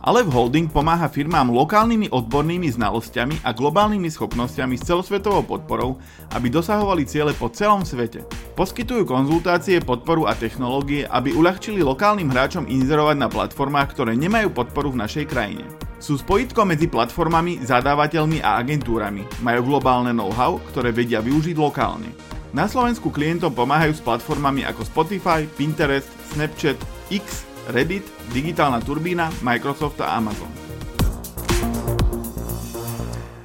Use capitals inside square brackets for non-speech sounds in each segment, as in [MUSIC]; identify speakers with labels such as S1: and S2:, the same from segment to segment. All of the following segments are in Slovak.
S1: Alev Holding pomáha firmám lokálnymi odbornými znalosťami a globálnymi schopnosťami s celosvetovou podporou, aby dosahovali ciele po celom svete. Poskytujú konzultácie, podporu a technológie, aby uľahčili lokálnym hráčom inzerovať na platformách, ktoré nemajú podporu v našej krajine. Sú spojitkom medzi platformami, zadávateľmi a agentúrami. Majú globálne know-how, ktoré vedia využiť lokálne. Na Slovensku klientom pomáhajú s platformami ako Spotify, Pinterest, Snapchat, X, Reddit, Digitálna turbína, Microsoft a Amazon.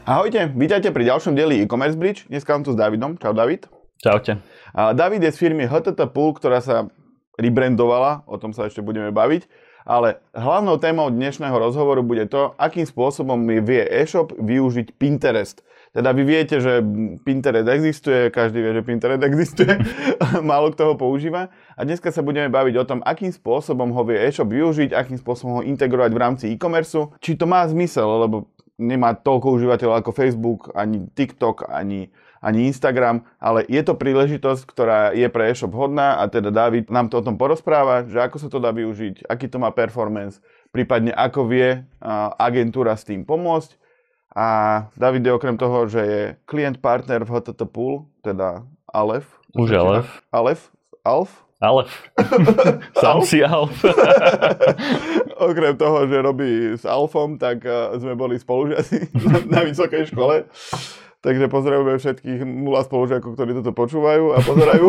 S1: Ahojte, vítajte pri ďalšom dieli e-commerce bridge. Dneska vám tu s Davidom. Čau David.
S2: Čaute.
S1: David je z firmy HTT Pool, ktorá sa rebrandovala, o tom sa ešte budeme baviť. Ale hlavnou témou dnešného rozhovoru bude to, akým spôsobom vie e-shop využiť Pinterest. Teda vy viete, že Pinterest existuje, každý vie, že Pinterest existuje, [LAUGHS] málo kto ho používa. A dneska sa budeme baviť o tom, akým spôsobom ho vie e-shop využiť, akým spôsobom ho integrovať v rámci e-commerce, či to má zmysel, lebo nemá toľko užívateľov ako Facebook, ani TikTok, ani ani Instagram, ale je to príležitosť, ktorá je pre e-shop hodná a teda David nám to o tom porozpráva, že ako sa to dá využiť, aký to má performance, prípadne ako vie agentúra s tým pomôcť. A David je okrem toho, že je klient partner v HTT Pool, teda Alef.
S2: Už Alef.
S1: Alef? Alf?
S2: Alef. [LAUGHS] Sám si Alf. [LAUGHS]
S1: okrem toho, že robí s Alfom, tak sme boli spolužiaci [LAUGHS] na, vysokej škole. Takže pozdravujeme všetkých nula spolužiakov, ktorí toto počúvajú a pozerajú.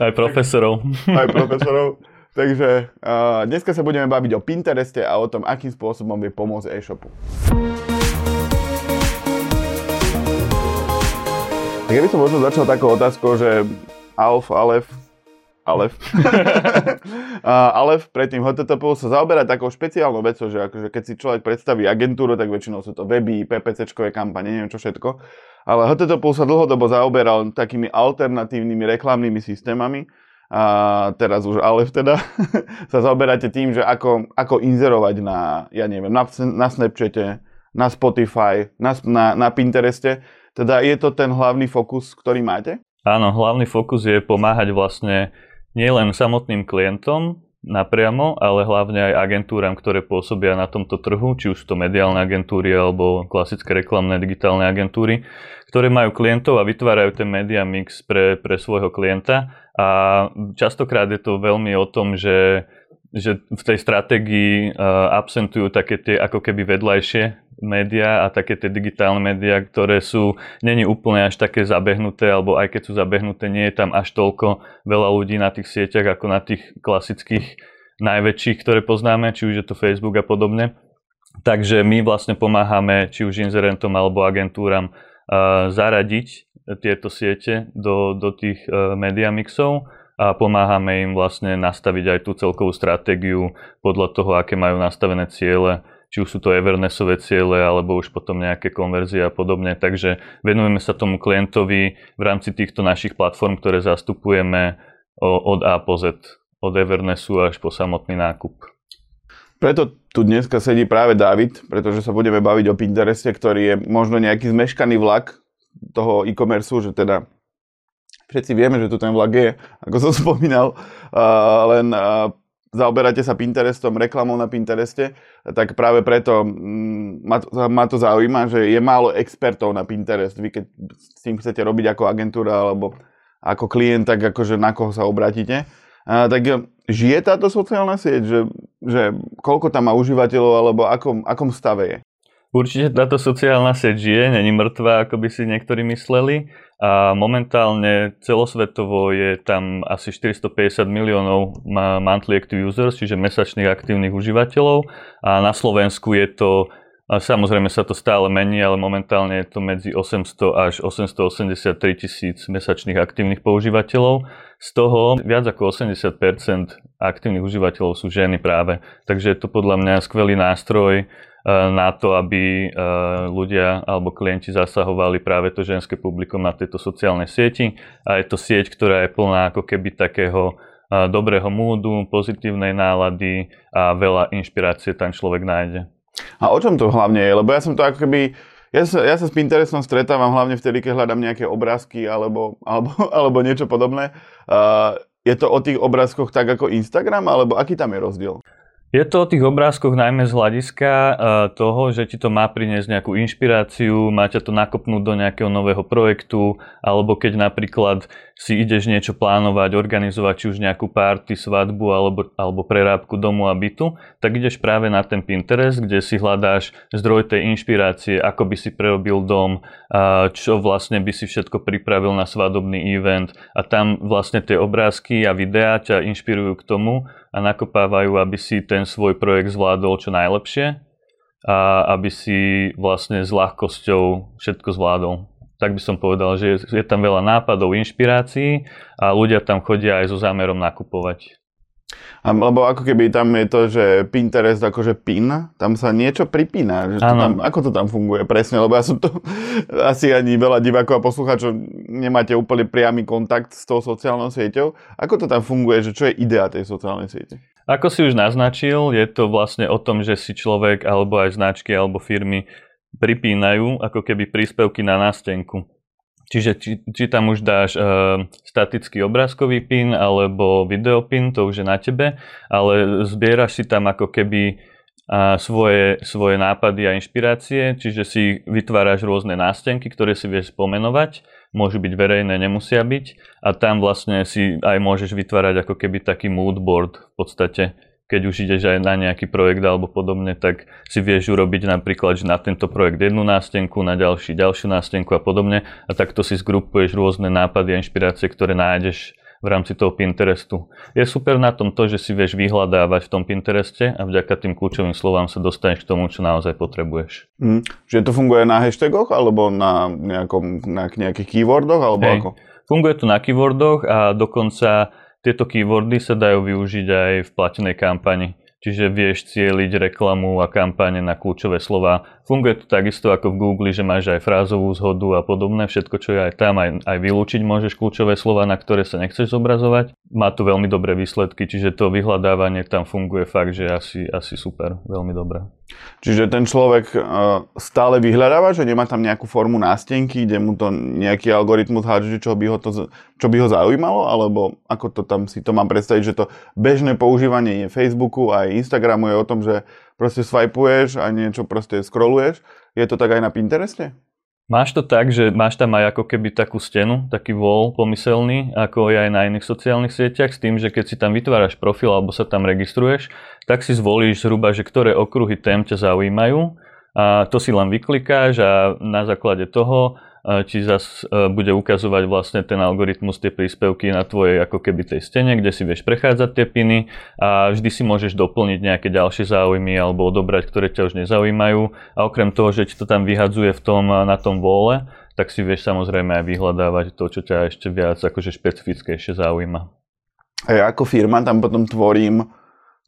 S2: Aj profesorov.
S1: Aj profesorov. Takže uh, dneska sa budeme baviť o Pintereste a o tom, akým spôsobom vie pomôcť e-shopu. Tak ja by som možno začal takou otázkou, že Alf, Alef, Alef. [LAUGHS] Alef predtým HTTP sa zaoberá takou špeciálnou vecou, že akože keď si človek predstaví agentúru, tak väčšinou sú to weby, PPCčkové kampane, neviem čo všetko. Ale HTTP sa dlhodobo zaoberal takými alternatívnymi reklamnými systémami. A teraz už Alef teda [LAUGHS] sa zaoberáte tým, že ako, ako inzerovať na, ja neviem, na, na Snapchate, na Spotify, na, na, na Pintereste. Teda je to ten hlavný fokus, ktorý máte?
S2: Áno, hlavný fokus je pomáhať vlastne nielen samotným klientom napriamo, ale hlavne aj agentúram, ktoré pôsobia na tomto trhu, či už to mediálne agentúry alebo klasické reklamné digitálne agentúry, ktoré majú klientov a vytvárajú ten media mix pre, pre svojho klienta. A častokrát je to veľmi o tom, že že v tej stratégii uh, absentujú také tie ako keby vedľajšie médiá a také tie digitálne médiá, ktoré sú, není úplne až také zabehnuté, alebo aj keď sú zabehnuté, nie je tam až toľko veľa ľudí na tých sieťach ako na tých klasických najväčších, ktoré poznáme, či už je to Facebook a podobne. Takže my vlastne pomáhame či už inzerentom alebo agentúram uh, zaradiť tieto siete do, do tých uh, media mixov a pomáhame im vlastne nastaviť aj tú celkovú stratégiu podľa toho, aké majú nastavené ciele či už sú to Evernessové ciele, alebo už potom nejaké konverzie a podobne. Takže venujeme sa tomu klientovi v rámci týchto našich platform, ktoré zastupujeme od A po Z, od Evernessu až po samotný nákup.
S1: Preto tu dneska sedí práve David, pretože sa budeme baviť o Pintereste, ktorý je možno nejaký zmeškaný vlak toho e-commerce, že teda všetci vieme, že tu ten vlak je, ako som [LAUGHS] spomínal, len zaoberáte sa Pinterestom, reklamou na Pintereste, tak práve preto mm, ma, to, ma to zaujíma, že je málo expertov na Pinterest. Vy keď s tým chcete robiť ako agentúra alebo ako klient, tak akože na koho sa obratíte. A, tak žije táto sociálna sieť, že, že koľko tam má užívateľov alebo akom, akom stave je?
S2: Určite táto sociálna sieť žije, není mŕtva, ako by si niektorí mysleli. A momentálne celosvetovo je tam asi 450 miliónov monthly active users, čiže mesačných aktívnych užívateľov. A na Slovensku je to samozrejme sa to stále mení, ale momentálne je to medzi 800 až 883 tisíc mesačných aktívnych používateľov. Z toho viac ako 80% aktívnych užívateľov sú ženy práve. Takže je to podľa mňa skvelý nástroj na to, aby eh, ľudia alebo klienti zasahovali práve to ženské publikum na tejto sociálnej sieti. A je to sieť, ktorá je plná ako keby takého eh, dobrého múdu, pozitívnej nálady a veľa inšpirácie tam človek nájde.
S1: A o čom to hlavne je? Lebo ja som to ako keby... Ja sa, ja sa s Pinterestom stretávam hlavne vtedy, keď hľadám nejaké obrázky alebo, alebo, [LAUGHS] alebo niečo podobné. Uh, je to o tých obrázkoch tak ako Instagram, alebo aký tam je rozdiel?
S2: Je to o tých obrázkoch najmä z hľadiska uh, toho, že ti to má priniesť nejakú inšpiráciu, má ťa to nakopnúť do nejakého nového projektu, alebo keď napríklad si ideš niečo plánovať, organizovať či už nejakú party, svadbu alebo, alebo prerábku domu a bytu, tak ideš práve na ten Pinterest, kde si hľadáš zdroj tej inšpirácie, ako by si prerobil dom, čo vlastne by si všetko pripravil na svadobný event a tam vlastne tie obrázky a videá ťa inšpirujú k tomu, a nakopávajú, aby si ten svoj projekt zvládol čo najlepšie a aby si vlastne s ľahkosťou všetko zvládol. Tak by som povedal, že je, tam veľa nápadov, inšpirácií a ľudia tam chodia aj so zámerom nakupovať.
S1: A, lebo ako keby tam je to, že Pinterest akože pin, tam sa niečo pripína. Že to tam, ako to tam funguje presne? Lebo ja som to [LAUGHS] asi ani veľa divákov a poslucháčov nemáte úplne priamy kontakt s tou sociálnou sieťou. Ako to tam funguje? Že čo je idea tej sociálnej siete?
S2: Ako si už naznačil, je to vlastne o tom, že si človek alebo aj značky alebo firmy pripínajú ako keby príspevky na nástenku. Čiže či, či tam už dáš uh, statický obrázkový pin alebo videopin, to už je na tebe, ale zbieraš si tam ako keby uh, svoje, svoje nápady a inšpirácie, čiže si vytváraš rôzne nástenky, ktoré si vieš pomenovať, môžu byť verejné, nemusia byť a tam vlastne si aj môžeš vytvárať ako keby taký mood board v podstate keď už ideš aj na nejaký projekt alebo podobne, tak si vieš urobiť napríklad, že na tento projekt jednu nástenku, na ďalší ďalšiu nástenku a podobne a takto si zgrupuješ rôzne nápady a inšpirácie, ktoré nájdeš v rámci toho Pinterestu. Je super na tom to, že si vieš vyhľadávať v tom Pintereste a vďaka tým kľúčovým slovám sa dostaneš k tomu, čo naozaj potrebuješ.
S1: Mm, že to funguje na hashtagoch alebo na, nejakom, na nejakých keywordoch alebo Hej. ako?
S2: Funguje to na keywordoch a dokonca tieto keywordy sa dajú využiť aj v platenej kampani. Čiže vieš cieliť reklamu a kampane na kľúčové slova. Funguje to takisto ako v Google, že máš aj frázovú zhodu a podobné. Všetko, čo je aj tam, aj, aj vylúčiť môžeš kľúčové slova, na ktoré sa nechceš zobrazovať. Má to veľmi dobré výsledky, čiže to vyhľadávanie tam funguje fakt, že asi, asi super, veľmi dobré.
S1: Čiže ten človek uh, stále vyhľadáva, že nemá tam nejakú formu nástenky, kde mu to nejaký algoritmus hádže, čo by ho, to, čo by ho zaujímalo, alebo ako to tam si to mám predstaviť, že to bežné používanie je Facebooku a Instagramu je o tom, že proste swipeuješ a niečo proste scrolluješ. Je to tak aj na Pintereste?
S2: Máš to tak, že máš tam aj ako keby takú stenu, taký wall pomyselný, ako je aj na iných sociálnych sieťach, s tým, že keď si tam vytváraš profil alebo sa tam registruješ, tak si zvolíš zhruba, že ktoré okruhy tém ťa zaujímajú a to si len vyklikáš a na základe toho či zase bude ukazovať vlastne ten algoritmus tie príspevky na tvojej ako keby tej stene, kde si vieš prechádzať tie piny a vždy si môžeš doplniť nejaké ďalšie záujmy alebo odobrať, ktoré ťa už nezaujímajú a okrem toho, že ti to tam vyhadzuje v tom, na tom vole, tak si vieš samozrejme aj vyhľadávať to, čo ťa ešte viac akože špecifickejšie zaujíma.
S1: Ja ako firma tam potom tvorím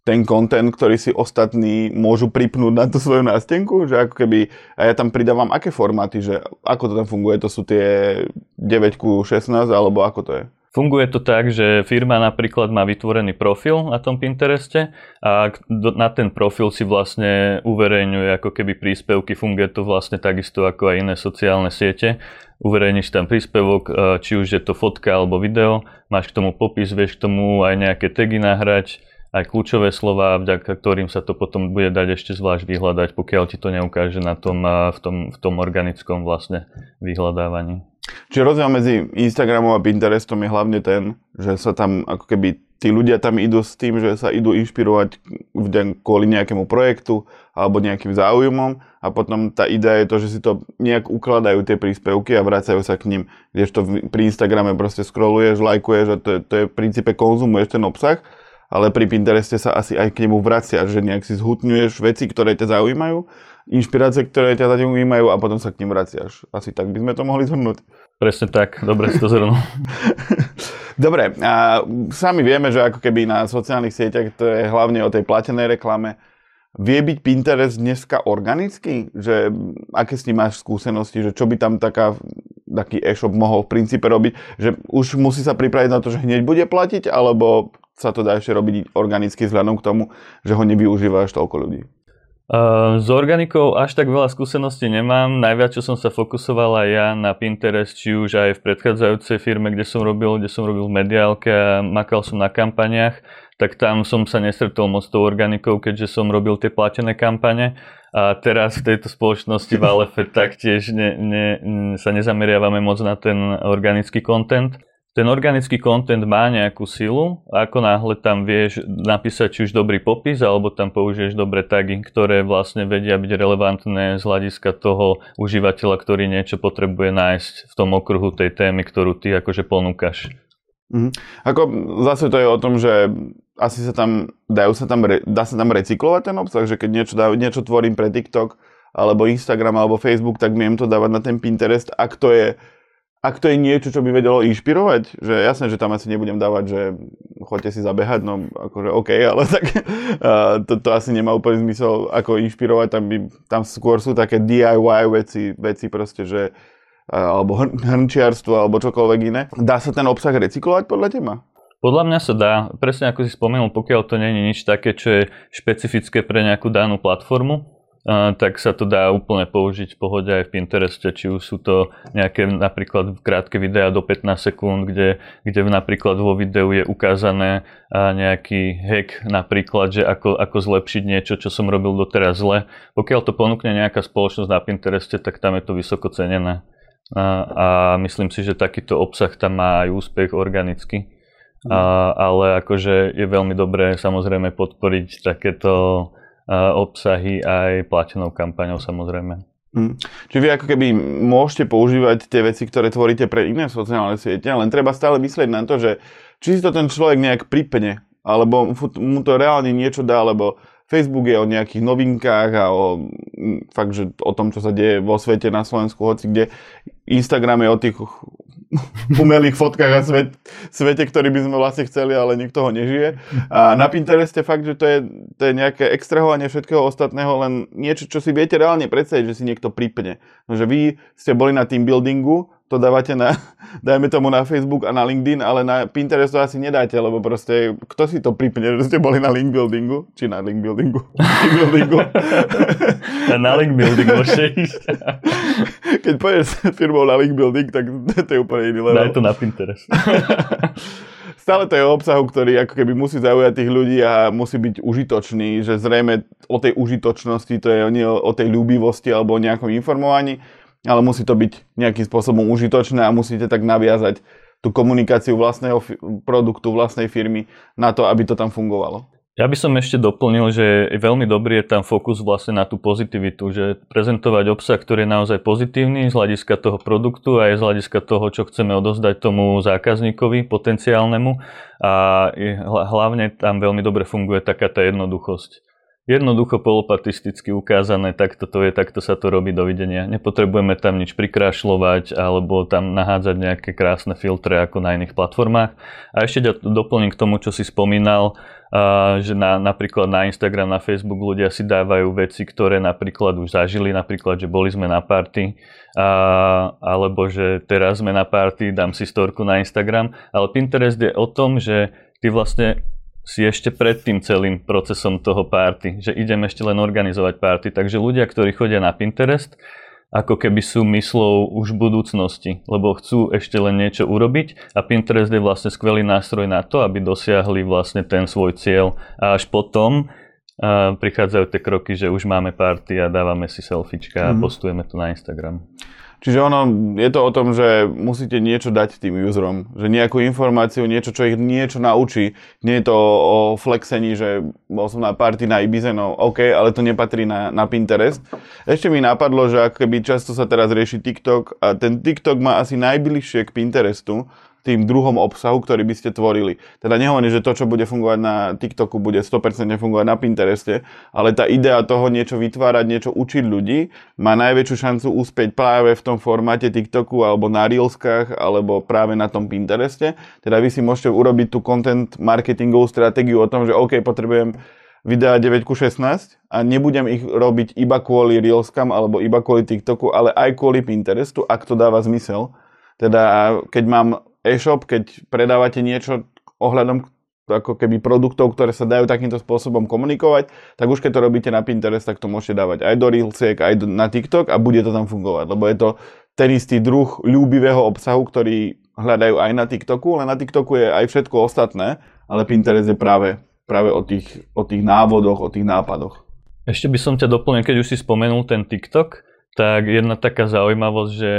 S1: ten content, ktorý si ostatní môžu pripnúť na tú svoju nástenku, že ako keby, a ja tam pridávam aké formáty, že ako to tam funguje, to sú tie 9 ku 16, alebo ako to je?
S2: Funguje to tak, že firma napríklad má vytvorený profil na tom Pintereste a na ten profil si vlastne uverejňuje ako keby príspevky. Funguje to vlastne takisto ako aj iné sociálne siete. Uverejníš tam príspevok, či už je to fotka alebo video, máš k tomu popis, vieš k tomu aj nejaké tagy nahrať, aj kľúčové slova, vďaka ktorým sa to potom bude dať ešte zvlášť vyhľadať, pokiaľ ti to neukáže na tom, v tom, v tom organickom vlastne vyhľadávaní.
S1: Čiže rozdiel medzi Instagramom a Pinterestom je hlavne ten, že sa tam ako keby tí ľudia tam idú s tým, že sa idú inšpirovať kvôli nejakému projektu alebo nejakým záujmom a potom tá idea je to, že si to nejak ukladajú tie príspevky a vracajú sa k ním. Kdežto pri Instagrame proste scrolluješ, lajkuješ a to je, to je v princípe konzumuješ ten obsah ale pri Pintereste sa asi aj k nemu vracia, že nejak si zhutňuješ veci, ktoré ťa zaujímajú, inšpirácie, ktoré ťa zaujímajú a potom sa k ním vraciaš. Asi tak by sme to mohli zhrnúť.
S2: Presne tak, dobre si to zhrnul. [LAUGHS]
S1: dobre, a sami vieme, že ako keby na sociálnych sieťach to je hlavne o tej platenej reklame. Vie byť Pinterest dneska organický? Že aké s ním máš skúsenosti? Že čo by tam taká, taký e-shop mohol v princípe robiť? Že už musí sa pripraviť na to, že hneď bude platiť? Alebo sa to dá ešte robiť organicky vzhľadom k tomu, že ho nevyužíva až toľko ľudí?
S2: S organikou až tak veľa skúseností nemám. Najviac, čo som sa fokusoval aj ja na Pinterest, či už aj v predchádzajúcej firme, kde som robil, kde som robil v mediálke a makal som na kampaniach, tak tam som sa nestretol moc tou organikou, keďže som robil tie platené kampane. A teraz v tejto spoločnosti v Alefe [LAUGHS] taktiež ne, ne, sa nezameriavame moc na ten organický content ten organický content má nejakú silu ako náhle tam vieš napísať či už dobrý popis alebo tam použiješ dobré tagy, ktoré vlastne vedia byť relevantné z hľadiska toho užívateľa, ktorý niečo potrebuje nájsť v tom okruhu tej témy, ktorú ty akože ponúkaš.
S1: Mhm. Ako zase to je o tom, že asi sa tam, dajú sa tam, dá sa tam recyklovať ten obsah, že keď niečo, dá, niečo tvorím pre TikTok alebo Instagram alebo Facebook, tak viem to dávať na ten Pinterest, ak to je ak to je niečo, čo by vedelo inšpirovať, že jasné, že tam asi nebudem dávať, že choďte si zabehať, no akože OK, ale [LAUGHS] tak to, to asi nemá úplný zmysel ako inšpirovať, tam, by, tam skôr sú také DIY veci, veci proste, že alebo hrnčiarstvo, alebo čokoľvek iné. Dá sa ten obsah recyklovať podľa teba?
S2: Podľa mňa sa dá, presne ako si spomenul, pokiaľ to nie je nič také, čo je špecifické pre nejakú danú platformu, tak sa to dá úplne použiť v pohode aj v Pintereste, či už sú to nejaké napríklad krátke videá do 15 sekúnd, kde, kde napríklad vo videu je ukázané nejaký hack napríklad, že ako, ako zlepšiť niečo, čo som robil doteraz zle. Pokiaľ to ponúkne nejaká spoločnosť na Pintereste, tak tam je to vysoko cenené. A, a myslím si, že takýto obsah tam má aj úspech organicky. A, ale akože je veľmi dobré samozrejme podporiť takéto obsahy aj platenou kampaňou samozrejme.
S1: Hmm. Čiže vy ako keby môžete používať tie veci, ktoré tvoríte pre iné sociálne siete, len treba stále myslieť na to, že či si to ten človek nejak pripne, alebo mu to reálne niečo dá, lebo Facebook je o nejakých novinkách a o fakt, že o tom, čo sa deje vo svete na Slovensku, hoci kde. Instagram je o tých [LAUGHS] umelých fotkách a svet, svete, ktorý by sme vlastne chceli, ale nikto ho nežije. A na Pintereste fakt, že to je, to je nejaké extrahovanie všetkého ostatného, len niečo, čo si viete reálne predstaviť, že si niekto pripne. No, že vy ste boli na team buildingu, to dávate na, [LAUGHS] dajme tomu na Facebook a na LinkedIn, ale na Pinterest to asi nedáte, lebo proste, kto si to pripne, [LAUGHS] že ste boli na link buildingu? Či na link buildingu? [LAUGHS] link buildingu.
S2: na link building
S1: Keď pôjdeš s firmou na link building, tak to je úplne iný level.
S2: Daj to na Pinterest.
S1: Stále to je obsahu, ktorý ako keby musí zaujať tých ľudí a musí byť užitočný, že zrejme o tej užitočnosti to je nie o, o tej ľúbivosti alebo o nejakom informovaní, ale musí to byť nejakým spôsobom užitočné a musíte tak naviazať tú komunikáciu vlastného fi- produktu, vlastnej firmy na to, aby to tam fungovalo.
S2: Ja by som ešte doplnil, že veľmi dobrý je tam fokus vlastne na tú pozitivitu, že prezentovať obsah, ktorý je naozaj pozitívny z hľadiska toho produktu a aj z hľadiska toho, čo chceme odozdať tomu zákazníkovi potenciálnemu a hlavne tam veľmi dobre funguje taká tá jednoduchosť jednoducho polopatisticky ukázané, takto to je, takto sa to robí, dovidenia. Nepotrebujeme tam nič prikrášľovať alebo tam nahádzať nejaké krásne filtre ako na iných platformách. A ešte doplním k tomu, čo si spomínal, že na, napríklad na Instagram, na Facebook ľudia si dávajú veci, ktoré napríklad už zažili, napríklad, že boli sme na party, a, alebo že teraz sme na party, dám si storku na Instagram, ale Pinterest je o tom, že ty vlastne si ešte pred tým celým procesom toho party, že idem ešte len organizovať party. Takže ľudia, ktorí chodia na Pinterest, ako keby sú myslou už v budúcnosti, lebo chcú ešte len niečo urobiť a Pinterest je vlastne skvelý nástroj na to, aby dosiahli vlastne ten svoj cieľ a až potom uh, prichádzajú tie kroky, že už máme party a dávame si selfiečka mm-hmm. a mhm. postujeme to na Instagram.
S1: Čiže ono, je to o tom, že musíte niečo dať tým userom. Že nejakú informáciu, niečo, čo ich niečo naučí. Nie je to o flexení, že bol som na party na Ibize, no OK, ale to nepatrí na, na Pinterest. Ešte mi napadlo, že ako keby často sa teraz rieši TikTok a ten TikTok má asi najbližšie k Pinterestu, tým druhom obsahu, ktorý by ste tvorili. Teda nehovorím, že to, čo bude fungovať na TikToku, bude 100% fungovať na Pintereste, ale tá idea toho niečo vytvárať, niečo učiť ľudí, má najväčšiu šancu úspieť práve v tom formáte TikToku alebo na Reelskách, alebo práve na tom Pintereste. Teda vy si môžete urobiť tú content marketingovú stratégiu o tom, že OK, potrebujem videa 9 ku 16 a nebudem ich robiť iba kvôli Reelskam alebo iba kvôli TikToku, ale aj kvôli Pinterestu, ak to dáva zmysel. Teda keď mám e-shop, keď predávate niečo ohľadom ako keby produktov, ktoré sa dajú takýmto spôsobom komunikovať, tak už keď to robíte na Pinterest, tak to môžete dávať aj do Reelsiek, aj na TikTok a bude to tam fungovať, lebo je to ten istý druh ľúbivého obsahu, ktorý hľadajú aj na TikToku, len na TikToku je aj všetko ostatné ale Pinterest je práve, práve o, tých, o tých návodoch, o tých nápadoch.
S2: Ešte by som ťa doplnil, keď už si spomenul ten TikTok, tak jedna taká zaujímavosť, že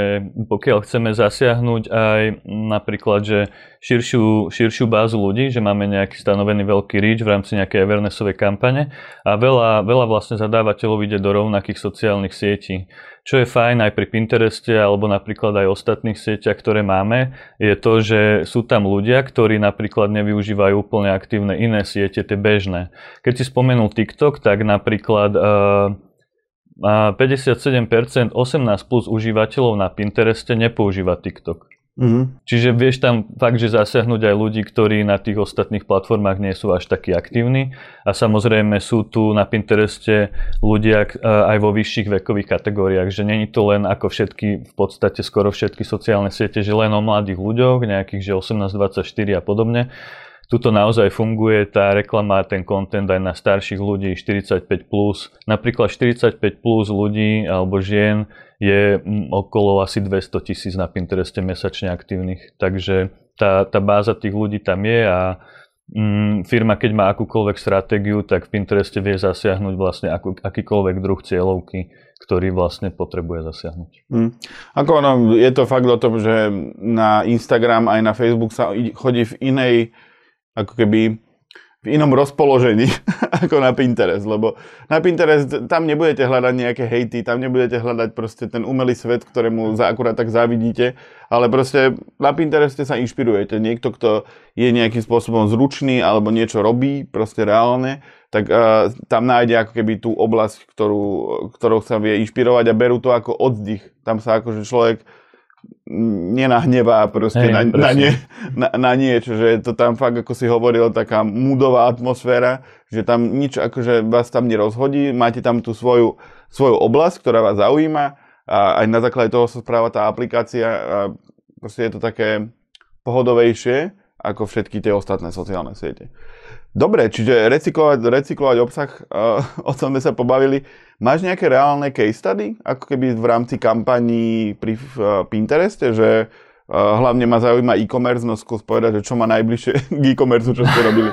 S2: pokiaľ chceme zasiahnuť aj napríklad, že širšiu, širšiu bázu ľudí, že máme nejaký stanovený veľký reach v rámci nejakej Evernessovej kampane a veľa, veľa vlastne zadávateľov ide do rovnakých sociálnych sietí. Čo je fajn aj pri Pintereste alebo napríklad aj ostatných sieťach, ktoré máme, je to, že sú tam ľudia, ktorí napríklad nevyužívajú úplne aktívne iné siete, tie bežné. Keď si spomenul TikTok, tak napríklad uh, 57% 18 plus užívateľov na Pintereste nepoužíva TikTok. Mm-hmm. Čiže vieš tam fakt, že zasiahnuť aj ľudí, ktorí na tých ostatných platformách nie sú až takí aktívni. A samozrejme sú tu na Pintereste ľudia aj vo vyšších vekových kategóriách, že není to len ako všetky, v podstate skoro všetky sociálne siete, že len o mladých ľuďoch, nejakých že 18-24 a podobne, Tuto naozaj funguje tá reklama a ten content aj na starších ľudí 45+. Plus. Napríklad 45 plus ľudí alebo žien je mm, okolo asi 200 tisíc na Pintereste mesačne aktívnych. Takže tá, tá báza tých ľudí tam je a mm, firma, keď má akúkoľvek stratégiu, tak v Pintereste vie zasiahnuť vlastne akú, akýkoľvek druh cieľovky, ktorý vlastne potrebuje zasiahnuť. Mm.
S1: Ako ono, je to fakt o tom, že na Instagram aj na Facebook sa chodí v inej ako keby v inom rozpoložení [LAUGHS] ako na Pinterest, lebo na Pinterest tam nebudete hľadať nejaké hejty, tam nebudete hľadať proste ten umelý svet, ktorému za, akurát tak závidíte, ale proste na Pintereste sa inšpirujete. Niekto, kto je nejakým spôsobom zručný alebo niečo robí proste reálne, tak uh, tam nájde ako keby tú oblasť, ktorú, ktorou sa vie inšpirovať a berú to ako oddych. Tam sa akože človek nenahnevá proste Hej, na, na, nie, na, na niečo, že je to tam fakt, ako si hovoril, taká múdová atmosféra, že tam nič akože vás tam nerozhodí, máte tam tú svoju, svoju oblasť, ktorá vás zaujíma a aj na základe toho sa správa tá aplikácia a proste je to také pohodovejšie ako všetky tie ostatné sociálne siete. Dobre, čiže recyklovať, recyklovať obsah, uh, [LAUGHS] o tom sme sa pobavili. Máš nejaké reálne case study, ako keby v rámci kampaní pri uh, Pintereste, že uh, hlavne ma zaujíma e-commerce, no skús povedať, že čo má najbližšie [LAUGHS] k e-commerce, čo ste robili.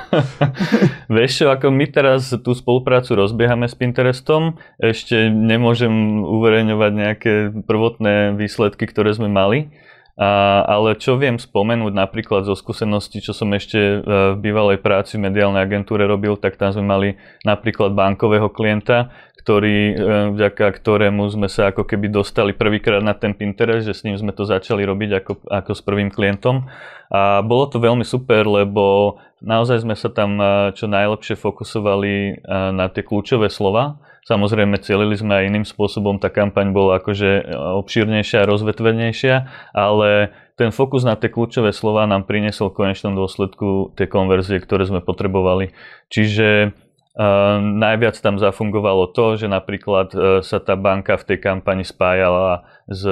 S1: [LAUGHS]
S2: Vieš ako my teraz tú spoluprácu rozbiehame s Pinterestom, ešte nemôžem uverejňovať nejaké prvotné výsledky, ktoré sme mali, a, ale čo viem spomenúť napríklad zo skúseností, čo som ešte e, v bývalej práci v mediálnej agentúre robil, tak tam sme mali napríklad bankového klienta, ktorý, e, vďaka ktorému sme sa ako keby dostali prvýkrát na ten Pinterest, že s ním sme to začali robiť ako, ako s prvým klientom. A bolo to veľmi super, lebo naozaj sme sa tam e, čo najlepšie fokusovali na tie kľúčové slova Samozrejme, celili sme aj iným spôsobom, tá kampaň bola akože e, obšírnejšia a rozvetvenejšia, ale ten fokus na tie kľúčové slova nám priniesol v konečnom dôsledku tie konverzie, ktoré sme potrebovali. Čiže Uh, najviac tam zafungovalo to, že napríklad uh, sa tá banka v tej kampani spájala s,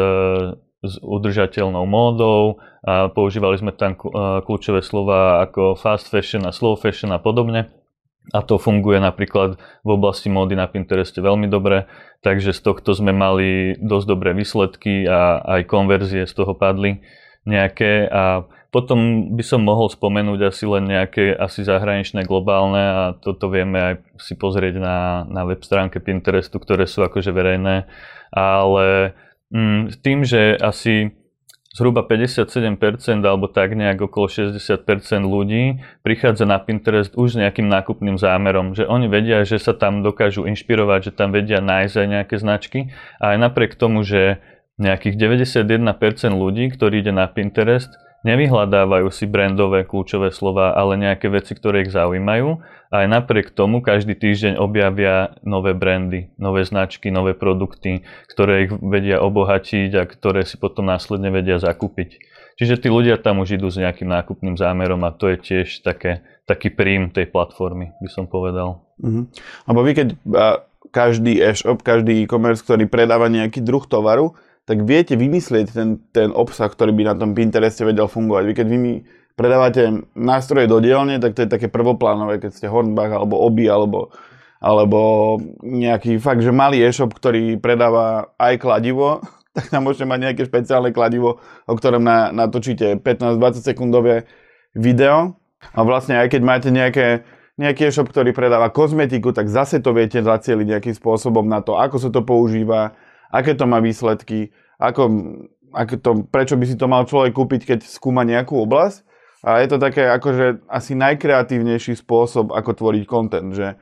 S2: s udržateľnou módou, a používali sme tam kľúčové slova ako fast fashion a slow fashion a podobne. A to funguje napríklad v oblasti módy na Pintereste veľmi dobre, takže z tohto sme mali dosť dobré výsledky a aj konverzie z toho padli nejaké. A potom by som mohol spomenúť asi len nejaké asi zahraničné globálne a toto vieme aj si pozrieť na, na web stránke Pinterestu, ktoré sú akože verejné, ale mm, tým, že asi zhruba 57% alebo tak nejak okolo 60% ľudí prichádza na Pinterest už s nejakým nákupným zámerom, že oni vedia, že sa tam dokážu inšpirovať, že tam vedia nájsť aj nejaké značky. A aj napriek tomu, že nejakých 91% ľudí, ktorí ide na Pinterest, nevyhľadávajú si brandové kľúčové slova, ale nejaké veci, ktoré ich zaujímajú. A aj napriek tomu každý týždeň objavia nové brandy, nové značky, nové produkty, ktoré ich vedia obohatiť a ktoré si potom následne vedia zakúpiť. Čiže tí ľudia tam už idú s nejakým nákupným zámerom a to je tiež také, taký príjm tej platformy, by som povedal.
S1: Uh-huh. Lebo vy keď každý e-shop, každý e-commerce, ktorý predáva nejaký druh tovaru, tak viete vymyslieť ten, ten obsah, ktorý by na tom Pintereste vedel fungovať. Vy keď vy mi predávate nástroje do dielne, tak to je také prvoplánové, keď ste Hornbach alebo Obi alebo, alebo nejaký fakt, že malý e-shop, ktorý predáva aj kladivo, [LAUGHS] tak tam môžete mať nejaké špeciálne kladivo, o ktorom na, natočíte 15-20 sekundové video A vlastne aj keď máte nejaké, nejaký e-shop, ktorý predáva kozmetiku, tak zase to viete zacieliť nejakým spôsobom na to, ako sa to používa, aké to má výsledky, ako, ako to, prečo by si to mal človek kúpiť, keď skúma nejakú oblasť. A je to také akože asi najkreatívnejší spôsob, ako tvoriť content, že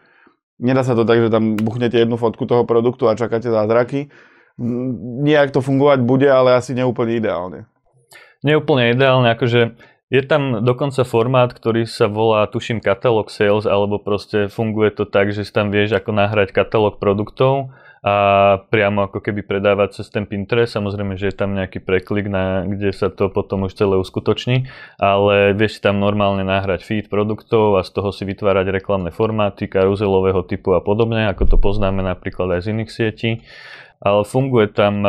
S1: nedá sa to tak, že tam buchnete jednu fotku toho produktu a čakáte zázraky. Nijak to fungovať bude, ale asi neúplne ideálne.
S2: Neúplne ideálne, akože je tam dokonca formát, ktorý sa volá, tuším, katalog sales, alebo proste funguje to tak, že si tam vieš ako nahrať katalóg produktov a priamo ako keby predávať cez ten Pinterest. Samozrejme, že je tam nejaký preklik, na, kde sa to potom už celé uskutoční, ale vieš si tam normálne nahrať feed produktov a z toho si vytvárať reklamné formáty karuzelového typu a podobne, ako to poznáme napríklad aj z iných sietí. Ale funguje tam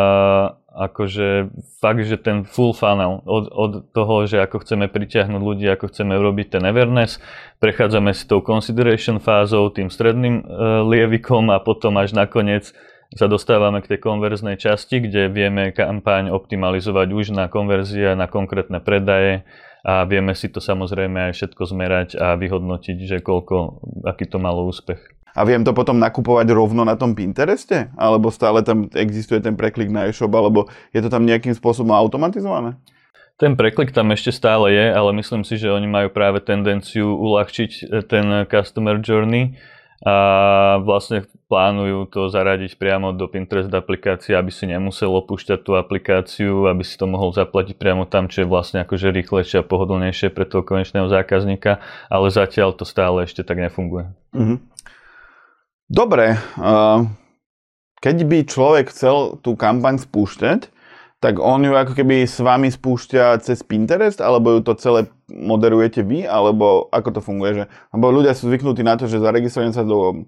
S2: akože fakt, že ten full funnel od, od toho, že ako chceme pritiahnuť ľudí, ako chceme urobiť ten awareness, prechádzame si tou consideration fázou, tým stredným e, lievikom a potom až nakoniec sa dostávame k tej konverznej časti, kde vieme kampaň optimalizovať už na konverzie, na konkrétne predaje a vieme si to samozrejme aj všetko zmerať a vyhodnotiť, že koľko, aký to malo úspech.
S1: A viem to potom nakupovať rovno na tom Pintereste? Alebo stále tam existuje ten preklik na e-shop? Alebo je to tam nejakým spôsobom automatizované?
S2: Ten preklik tam ešte stále je, ale myslím si, že oni majú práve tendenciu uľahčiť e, ten customer journey a vlastne plánujú to zaradiť priamo do Pinterest aplikácie, aby si nemusel opúšťať tú aplikáciu, aby si to mohol zaplatiť priamo tam, čo je vlastne akože rýchlejšie a pohodlnejšie pre toho konečného zákazníka, ale zatiaľ to stále ešte tak nefunguje. Mm-hmm.
S1: Dobre, keď by človek chcel tú kampaň spúšťať, tak on ju ako keby s vami spúšťa cez Pinterest, alebo ju to celé moderujete vy, alebo ako to funguje? Že, lebo ľudia sú zvyknutí na to, že zaregistrujem sa do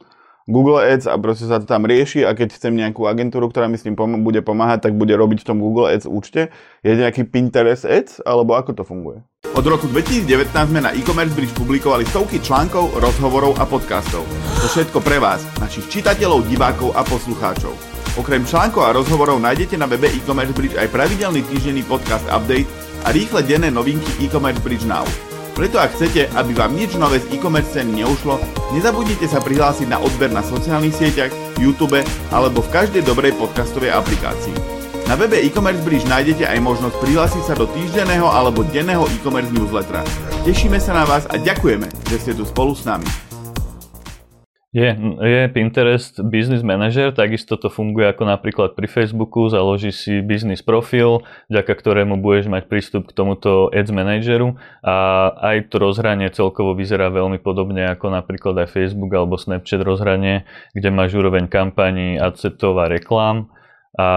S1: Google Ads a proste sa to tam rieši a keď chcem nejakú agentúru, ktorá mi s tým bude pomáhať, tak bude robiť v tom Google Ads účte. Je nejaký Pinterest Ads, alebo ako to funguje?
S3: Od roku 2019 sme na e-commerce bridge publikovali stovky článkov, rozhovorov a podcastov. To všetko pre vás, našich čitateľov, divákov a poslucháčov. Okrem článkov a rozhovorov nájdete na webe e-commerce bridge aj pravidelný týždenný podcast update a rýchle denné novinky e-commerce bridge now. Preto ak chcete, aby vám nič nové z e-commerce ceny neušlo, nezabudnite sa prihlásiť na odber na sociálnych sieťach, YouTube alebo v každej dobrej podcastovej aplikácii. Na webe e-commerce bridge nájdete aj možnosť prihlásiť sa do týždenného alebo denného e-commerce newslettera. Tešíme sa na vás a ďakujeme, že ste tu spolu s nami.
S2: Je, je Pinterest Business Manager, takisto to funguje ako napríklad pri Facebooku, založí si business profil, vďaka ktorému budeš mať prístup k tomuto Ads Manageru a aj to rozhranie celkovo vyzerá veľmi podobne ako napríklad aj Facebook alebo Snapchat rozhranie, kde máš úroveň kampaní, adsetov a reklám a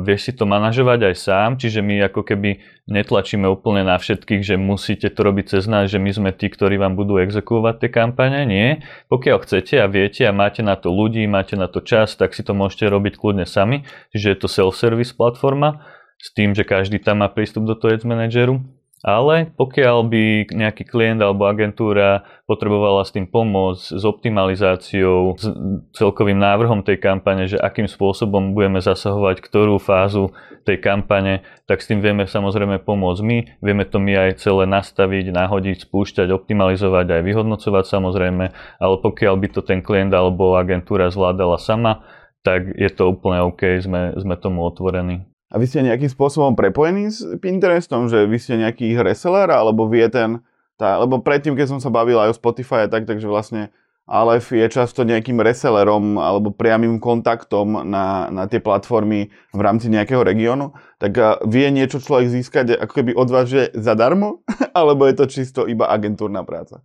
S2: vieš si to manažovať aj sám, čiže my ako keby netlačíme úplne na všetkých, že musíte to robiť cez nás, že my sme tí, ktorí vám budú exekuovať tie kampane, nie. Pokiaľ chcete a viete a máte na to ľudí, máte na to čas, tak si to môžete robiť kľudne sami, čiže je to self-service platforma s tým, že každý tam má prístup do toho Ads Manageru ale pokiaľ by nejaký klient alebo agentúra potrebovala s tým pomôcť, s optimalizáciou, s celkovým návrhom tej kampane, že akým spôsobom budeme zasahovať ktorú fázu tej kampane, tak s tým vieme samozrejme pomôcť my. Vieme to my aj celé nastaviť, nahodiť, spúšťať, optimalizovať, aj vyhodnocovať samozrejme, ale pokiaľ by to ten klient alebo agentúra zvládala sama, tak je to úplne OK, sme, sme tomu otvorení.
S1: A vy ste nejakým spôsobom prepojení s Pinterestom, že vy ste nejaký ich reseller, alebo vie ten, tá, lebo predtým, keď som sa bavil aj o Spotify a tak, takže vlastne Aleph je často nejakým resellerom alebo priamým kontaktom na, na tie platformy v rámci nejakého regiónu, tak vie niečo človek získať ako keby od vás, že zadarmo, [LAUGHS] alebo je to čisto iba agentúrna práca?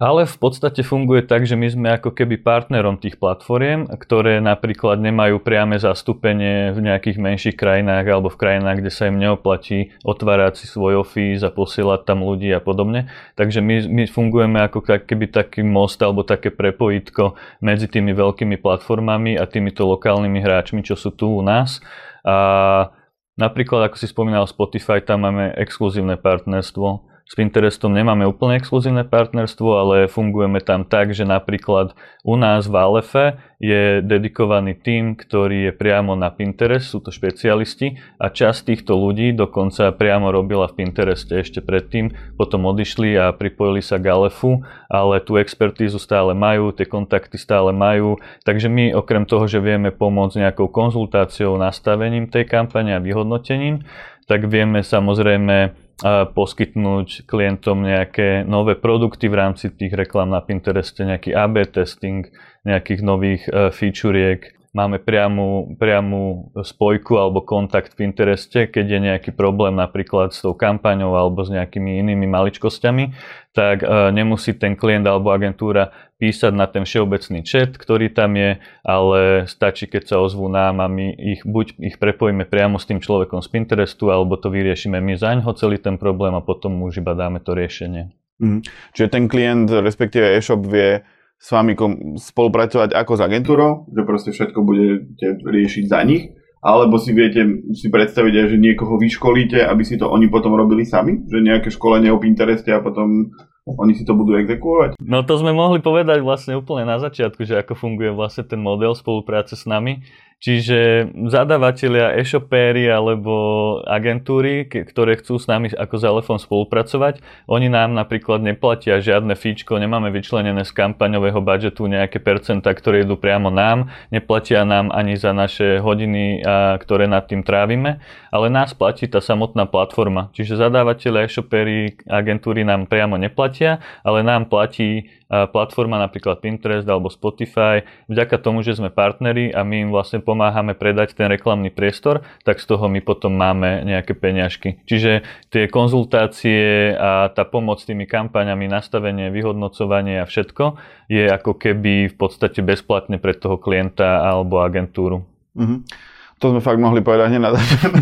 S2: Ale v podstate funguje tak, že my sme ako keby partnerom tých platformiem, ktoré napríklad nemajú priame zastúpenie v nejakých menších krajinách alebo v krajinách, kde sa im neoplatí otvárať si svoj office a posielať tam ľudí a podobne. Takže my, my fungujeme ako keby taký most alebo také prepojitko medzi tými veľkými platformami a týmito lokálnymi hráčmi, čo sú tu u nás. A napríklad, ako si spomínal Spotify, tam máme exkluzívne partnerstvo s Pinterestom nemáme úplne exkluzívne partnerstvo, ale fungujeme tam tak, že napríklad u nás v Alefe je dedikovaný tím, ktorý je priamo na Pinterest, sú to špecialisti a časť týchto ľudí dokonca priamo robila v Pintereste ešte predtým, potom odišli a pripojili sa k Alefu, ale tú expertízu stále majú, tie kontakty stále majú, takže my okrem toho, že vieme pomôcť nejakou konzultáciou, nastavením tej kampane a vyhodnotením, tak vieme samozrejme poskytnúť klientom nejaké nové produkty v rámci tých reklám na Pintereste, nejaký AB testing, nejakých nových e, featuriek. Máme priamu, priamu spojku alebo kontakt v Pintereste, keď je nejaký problém napríklad s tou kampaňou alebo s nejakými inými maličkosťami, tak e, nemusí ten klient alebo agentúra písať na ten všeobecný chat, ktorý tam je, ale stačí, keď sa ozvú nám a my ich buď ich prepojíme priamo s tým človekom z Pinterestu, alebo to vyriešime my za ňo celý ten problém a potom už iba dáme to riešenie.
S1: Mm. Čiže ten klient, respektíve e-shop vie s vami kom- spolupracovať ako s agentúrou, že proste všetko budete riešiť za nich, alebo si viete si predstaviť aj, že niekoho vyškolíte, aby si to oni potom robili sami? Že nejaké školenie o Pintereste a potom oni si to budú exekuovať?
S2: No to sme mohli povedať vlastne úplne na začiatku, že ako funguje vlastne ten model spolupráce s nami. Čiže zadavatelia, e-shopéry alebo agentúry, ktoré chcú s nami ako s Elefom spolupracovať, oni nám napríklad neplatia žiadne fíčko, nemáme vyčlenené z kampaňového budžetu nejaké percenta, ktoré idú priamo nám, neplatia nám ani za naše hodiny, ktoré nad tým trávime, ale nás platí tá samotná platforma. Čiže zadávateľe, e-shopéry, agentúry nám priamo neplatia, ale nám platí platforma napríklad Pinterest alebo Spotify, vďaka tomu, že sme partneri a my im vlastne pomáhame predať ten reklamný priestor, tak z toho my potom máme nejaké peňažky. Čiže tie konzultácie a tá pomoc s tými kampaňami, nastavenie, vyhodnocovanie a všetko je ako keby v podstate bezplatne pre toho klienta alebo agentúru. Mm-hmm
S1: to sme fakt mohli povedať hneď na,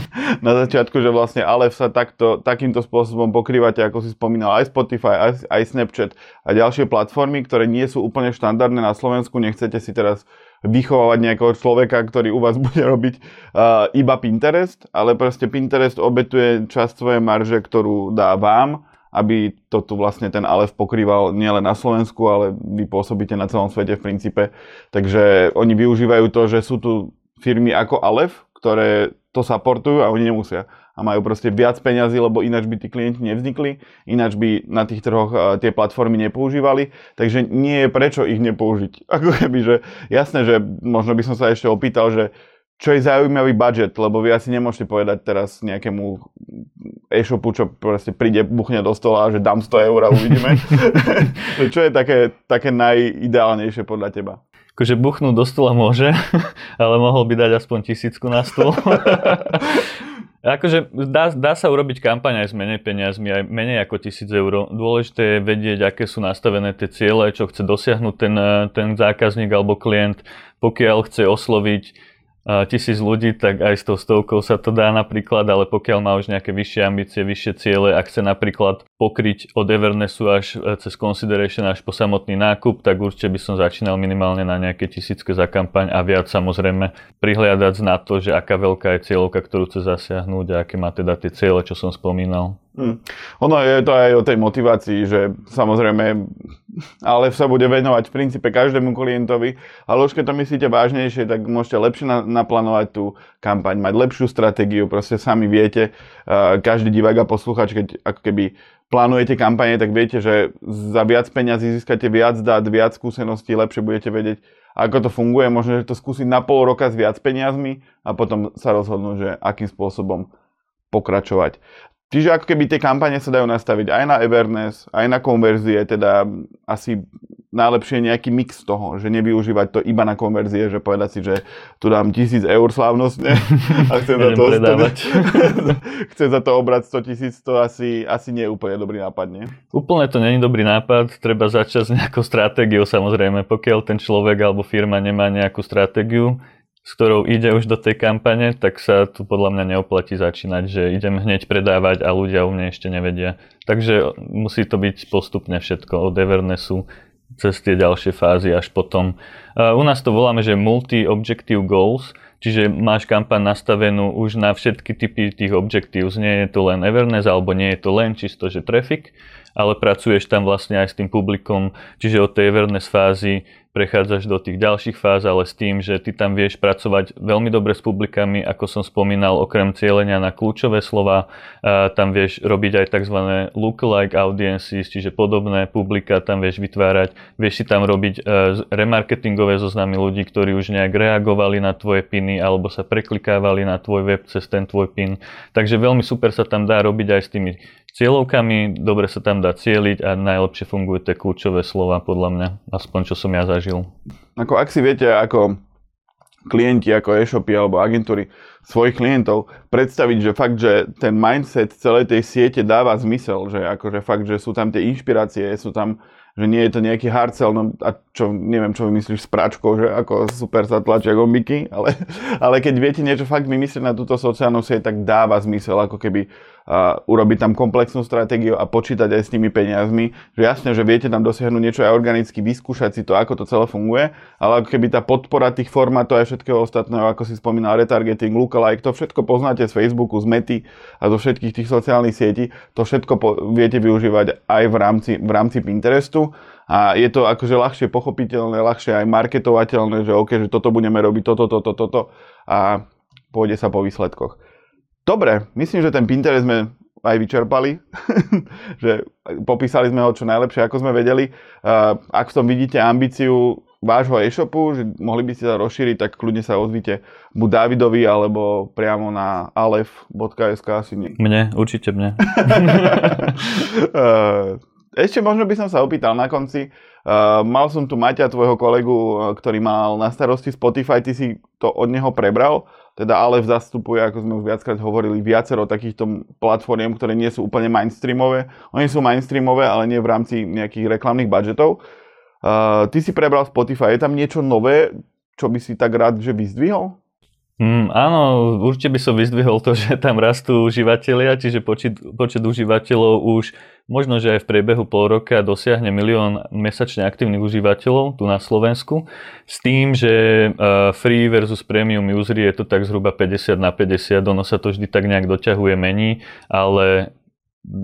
S1: [LAUGHS] na začiatku, že vlastne Alef sa takto, takýmto spôsobom pokrývate, ako si spomínal, aj Spotify, aj, aj Snapchat a ďalšie platformy, ktoré nie sú úplne štandardné na Slovensku. Nechcete si teraz vychovávať nejakého človeka, ktorý u vás [LAUGHS] bude robiť uh, iba Pinterest, ale proste Pinterest obetuje časť svojej marže, ktorú dá vám, aby to tu vlastne ten Alef pokrýval nielen na Slovensku, ale vy pôsobíte na celom svete v princípe. Takže oni využívajú to, že sú tu firmy ako Alef, ktoré to supportujú a oni nemusia. A majú proste viac peňazí, lebo ináč by tí klienti nevznikli, ináč by na tých trhoch tie platformy nepoužívali, takže nie je prečo ich nepoužiť. [LAUGHS] Ako keby, že jasné, že možno by som sa ešte opýtal, že čo je zaujímavý budget, lebo vy asi nemôžete povedať teraz nejakému e-shopu, čo proste príde, buchne do stola, že dám 100 eur a uvidíme. [LAUGHS] [LAUGHS] čo je také, také najideálnejšie podľa teba?
S2: Akože buchnúť do stola môže, [LAUGHS] ale mohol by dať aspoň tisícku na stôl. [LAUGHS] akože dá, dá sa urobiť kampaň aj s menej peniazmi, aj menej ako tisíc eur. Dôležité je vedieť, aké sú nastavené tie ciele, čo chce dosiahnuť ten, ten zákazník alebo klient, pokiaľ chce osloviť tisíc ľudí, tak aj s tou stovkou sa to dá napríklad, ale pokiaľ má už nejaké vyššie ambície, vyššie ciele, ak chce napríklad pokryť od Evernessu až e, cez consideration až po samotný nákup, tak určite by som začínal minimálne na nejaké tisícke za kampaň a viac samozrejme prihliadať na to, že aká veľká je cieľovka, ktorú chce zasiahnuť a aké má teda tie ciele, čo som spomínal. Hmm.
S1: Ono je to aj o tej motivácii, že samozrejme ale sa bude venovať v princípe každému klientovi, ale už keď to myslíte vážnejšie, tak môžete lepšie na, naplánovať tú kampaň, mať lepšiu stratégiu, proste sami viete, uh, každý divák a posluchač, keď ako keby plánujete kampane, tak viete, že za viac peňazí získate viac dát, viac skúseností, lepšie budete vedieť, ako to funguje, možno, že to skúsiť na pol roka s viac peniazmi a potom sa rozhodnúť, že akým spôsobom pokračovať. Čiže ako keby tie kampane sa dajú nastaviť aj na Everness, aj na konverzie, teda asi najlepšie nejaký mix toho, že nevyužívať to iba na konverzie, že povedať si, že tu dám tisíc eur slávnostne a chcem za [LAUGHS] to, [LAUGHS] chcem za to obrať 100 tisíc, to asi, asi nie je úplne dobrý nápad, nie?
S2: Úplne to není dobrý nápad, treba začať s nejakou stratégiou samozrejme, pokiaľ ten človek alebo firma nemá nejakú stratégiu, s ktorou ide už do tej kampane, tak sa tu podľa mňa neoplatí začínať, že idem hneď predávať a ľudia u mňa ešte nevedia. Takže musí to byť postupne všetko od Evernessu cez tie ďalšie fázy až potom. U nás to voláme, že multi-objective goals, čiže máš kampaň nastavenú už na všetky typy tých objectives. Nie je to len awareness, alebo nie je to len čisto, že traffic, ale pracuješ tam vlastne aj s tým publikom, čiže od tej awareness fázy prechádzaš do tých ďalších fáz, ale s tým, že ty tam vieš pracovať veľmi dobre s publikami, ako som spomínal, okrem cieľenia na kľúčové slova, tam vieš robiť aj tzv. lookalike audiences, čiže podobné publika tam vieš vytvárať, vieš si tam robiť e, remarketingové zoznamy ľudí, ktorí už nejak reagovali na tvoje piny alebo sa preklikávali na tvoj web cez ten tvoj pin. Takže veľmi super sa tam dá robiť aj s tými cieľovkami, dobre sa tam dá cieliť a najlepšie fungujú tie kľúčové slova podľa mňa, aspoň čo som ja zažil.
S1: Ako ak si viete, ako klienti, ako e-shopy alebo agentúry svojich klientov predstaviť, že fakt, že ten mindset celej tej siete dáva zmysel, že akože fakt, že sú tam tie inšpirácie, sú tam že nie je to nejaký hard sell, no a čo, neviem, čo vymyslíš s práčkou, že ako super sa tlačia gombiky, ale, ale keď viete niečo fakt vymyslieť na túto sociálnu sieť, tak dáva zmysel, ako keby uh, urobiť tam komplexnú stratégiu a počítať aj s tými peniazmi, že jasne, že viete tam dosiahnuť niečo aj organicky, vyskúšať si to, ako to celé funguje, ale ako keby tá podpora tých formátov a všetkého ostatného, ako si spomínal, retargeting, lookalike, to všetko poznáte z Facebooku, z Mety a zo všetkých tých sociálnych sietí, to všetko po, viete využívať aj v rámci, v rámci Pinterestu a je to akože ľahšie pochopiteľné, ľahšie aj marketovateľné, že OK, že toto budeme robiť, toto, toto, toto a pôjde sa po výsledkoch. Dobre, myslím, že ten Pinterest sme aj vyčerpali, [LAUGHS] že popísali sme ho čo najlepšie, ako sme vedeli. Ak v tom vidíte ambíciu vášho e-shopu, že mohli by ste sa rozšíriť, tak kľudne sa ozvite buď Davidovi, alebo priamo na alef.sk asi nie.
S2: Mne, určite mne. [LAUGHS]
S1: Ešte možno by som sa opýtal na konci. Uh, mal som tu Maťa, tvojho kolegu, uh, ktorý mal na starosti Spotify, ty si to od neho prebral. Teda Alef zastupuje, ako sme už viackrát hovorili, viacero takýchto platform, ktoré nie sú úplne mainstreamové. Oni sú mainstreamové, ale nie v rámci nejakých reklamných budžetov. Uh, ty si prebral Spotify, je tam niečo nové, čo by si tak rád, že vyzdvihol?
S2: Mm, áno, určite by som vyzdvihol to, [LAUGHS] že tam rastú užívateľia, čiže počet, počet užívateľov už možno, že aj v priebehu pol roka dosiahne milión mesačne aktívnych užívateľov tu na Slovensku. S tým, že uh, free versus premium usery je to tak zhruba 50 na 50, ono sa to vždy tak nejak doťahuje, mení, ale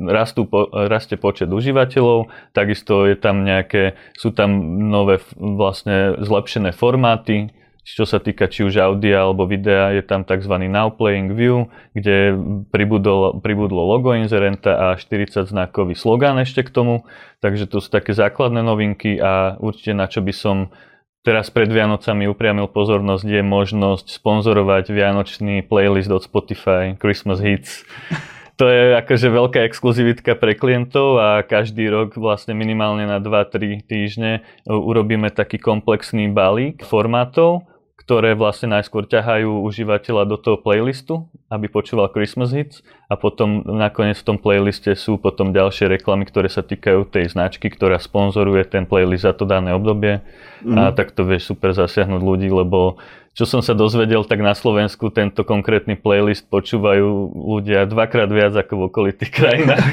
S2: rastú, rastie počet užívateľov, takisto je tam nejaké, sú tam nové vlastne zlepšené formáty, čo sa týka či už audia alebo videa, je tam tzv. Now Playing View, kde pribudlo, pribudlo logo inzerenta a 40 znakový slogán ešte k tomu. Takže to sú také základné novinky a určite na čo by som teraz pred Vianocami upriamil pozornosť je možnosť sponzorovať vianočný playlist od Spotify Christmas Hits. [LAUGHS] To je akože veľká exkluzivitka pre klientov a každý rok vlastne minimálne na 2-3 týždne urobíme taký komplexný balík formátov, ktoré vlastne najskôr ťahajú užívateľa do toho playlistu, aby počúval Christmas hits a potom nakoniec v tom playliste sú potom ďalšie reklamy, ktoré sa týkajú tej značky, ktorá sponzoruje ten playlist za to dané obdobie mm. a mhm. tak to vieš super zasiahnuť ľudí, lebo čo som sa dozvedel, tak na Slovensku tento konkrétny playlist počúvajú ľudia dvakrát viac ako v okolitých krajinách.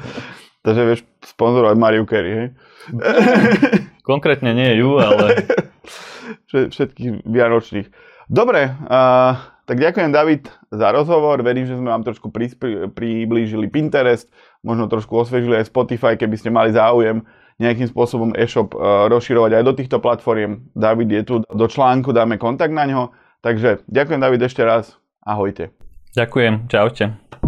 S2: [LAUGHS]
S1: Takže vieš sponzorovať Mariu Carey, hej?
S2: Konkrétne nie ju, ale [LAUGHS]
S1: všetkých vianočných. Dobre, uh, tak ďakujem David za rozhovor. Verím, že sme vám trošku priblížili Pinterest, možno trošku osvežili aj Spotify, keby ste mali záujem nejakým spôsobom e-shop uh, rozširovať aj do týchto platform. David je tu, do článku dáme kontakt na ňo. Takže ďakujem David ešte raz. Ahojte.
S2: Ďakujem, čaute.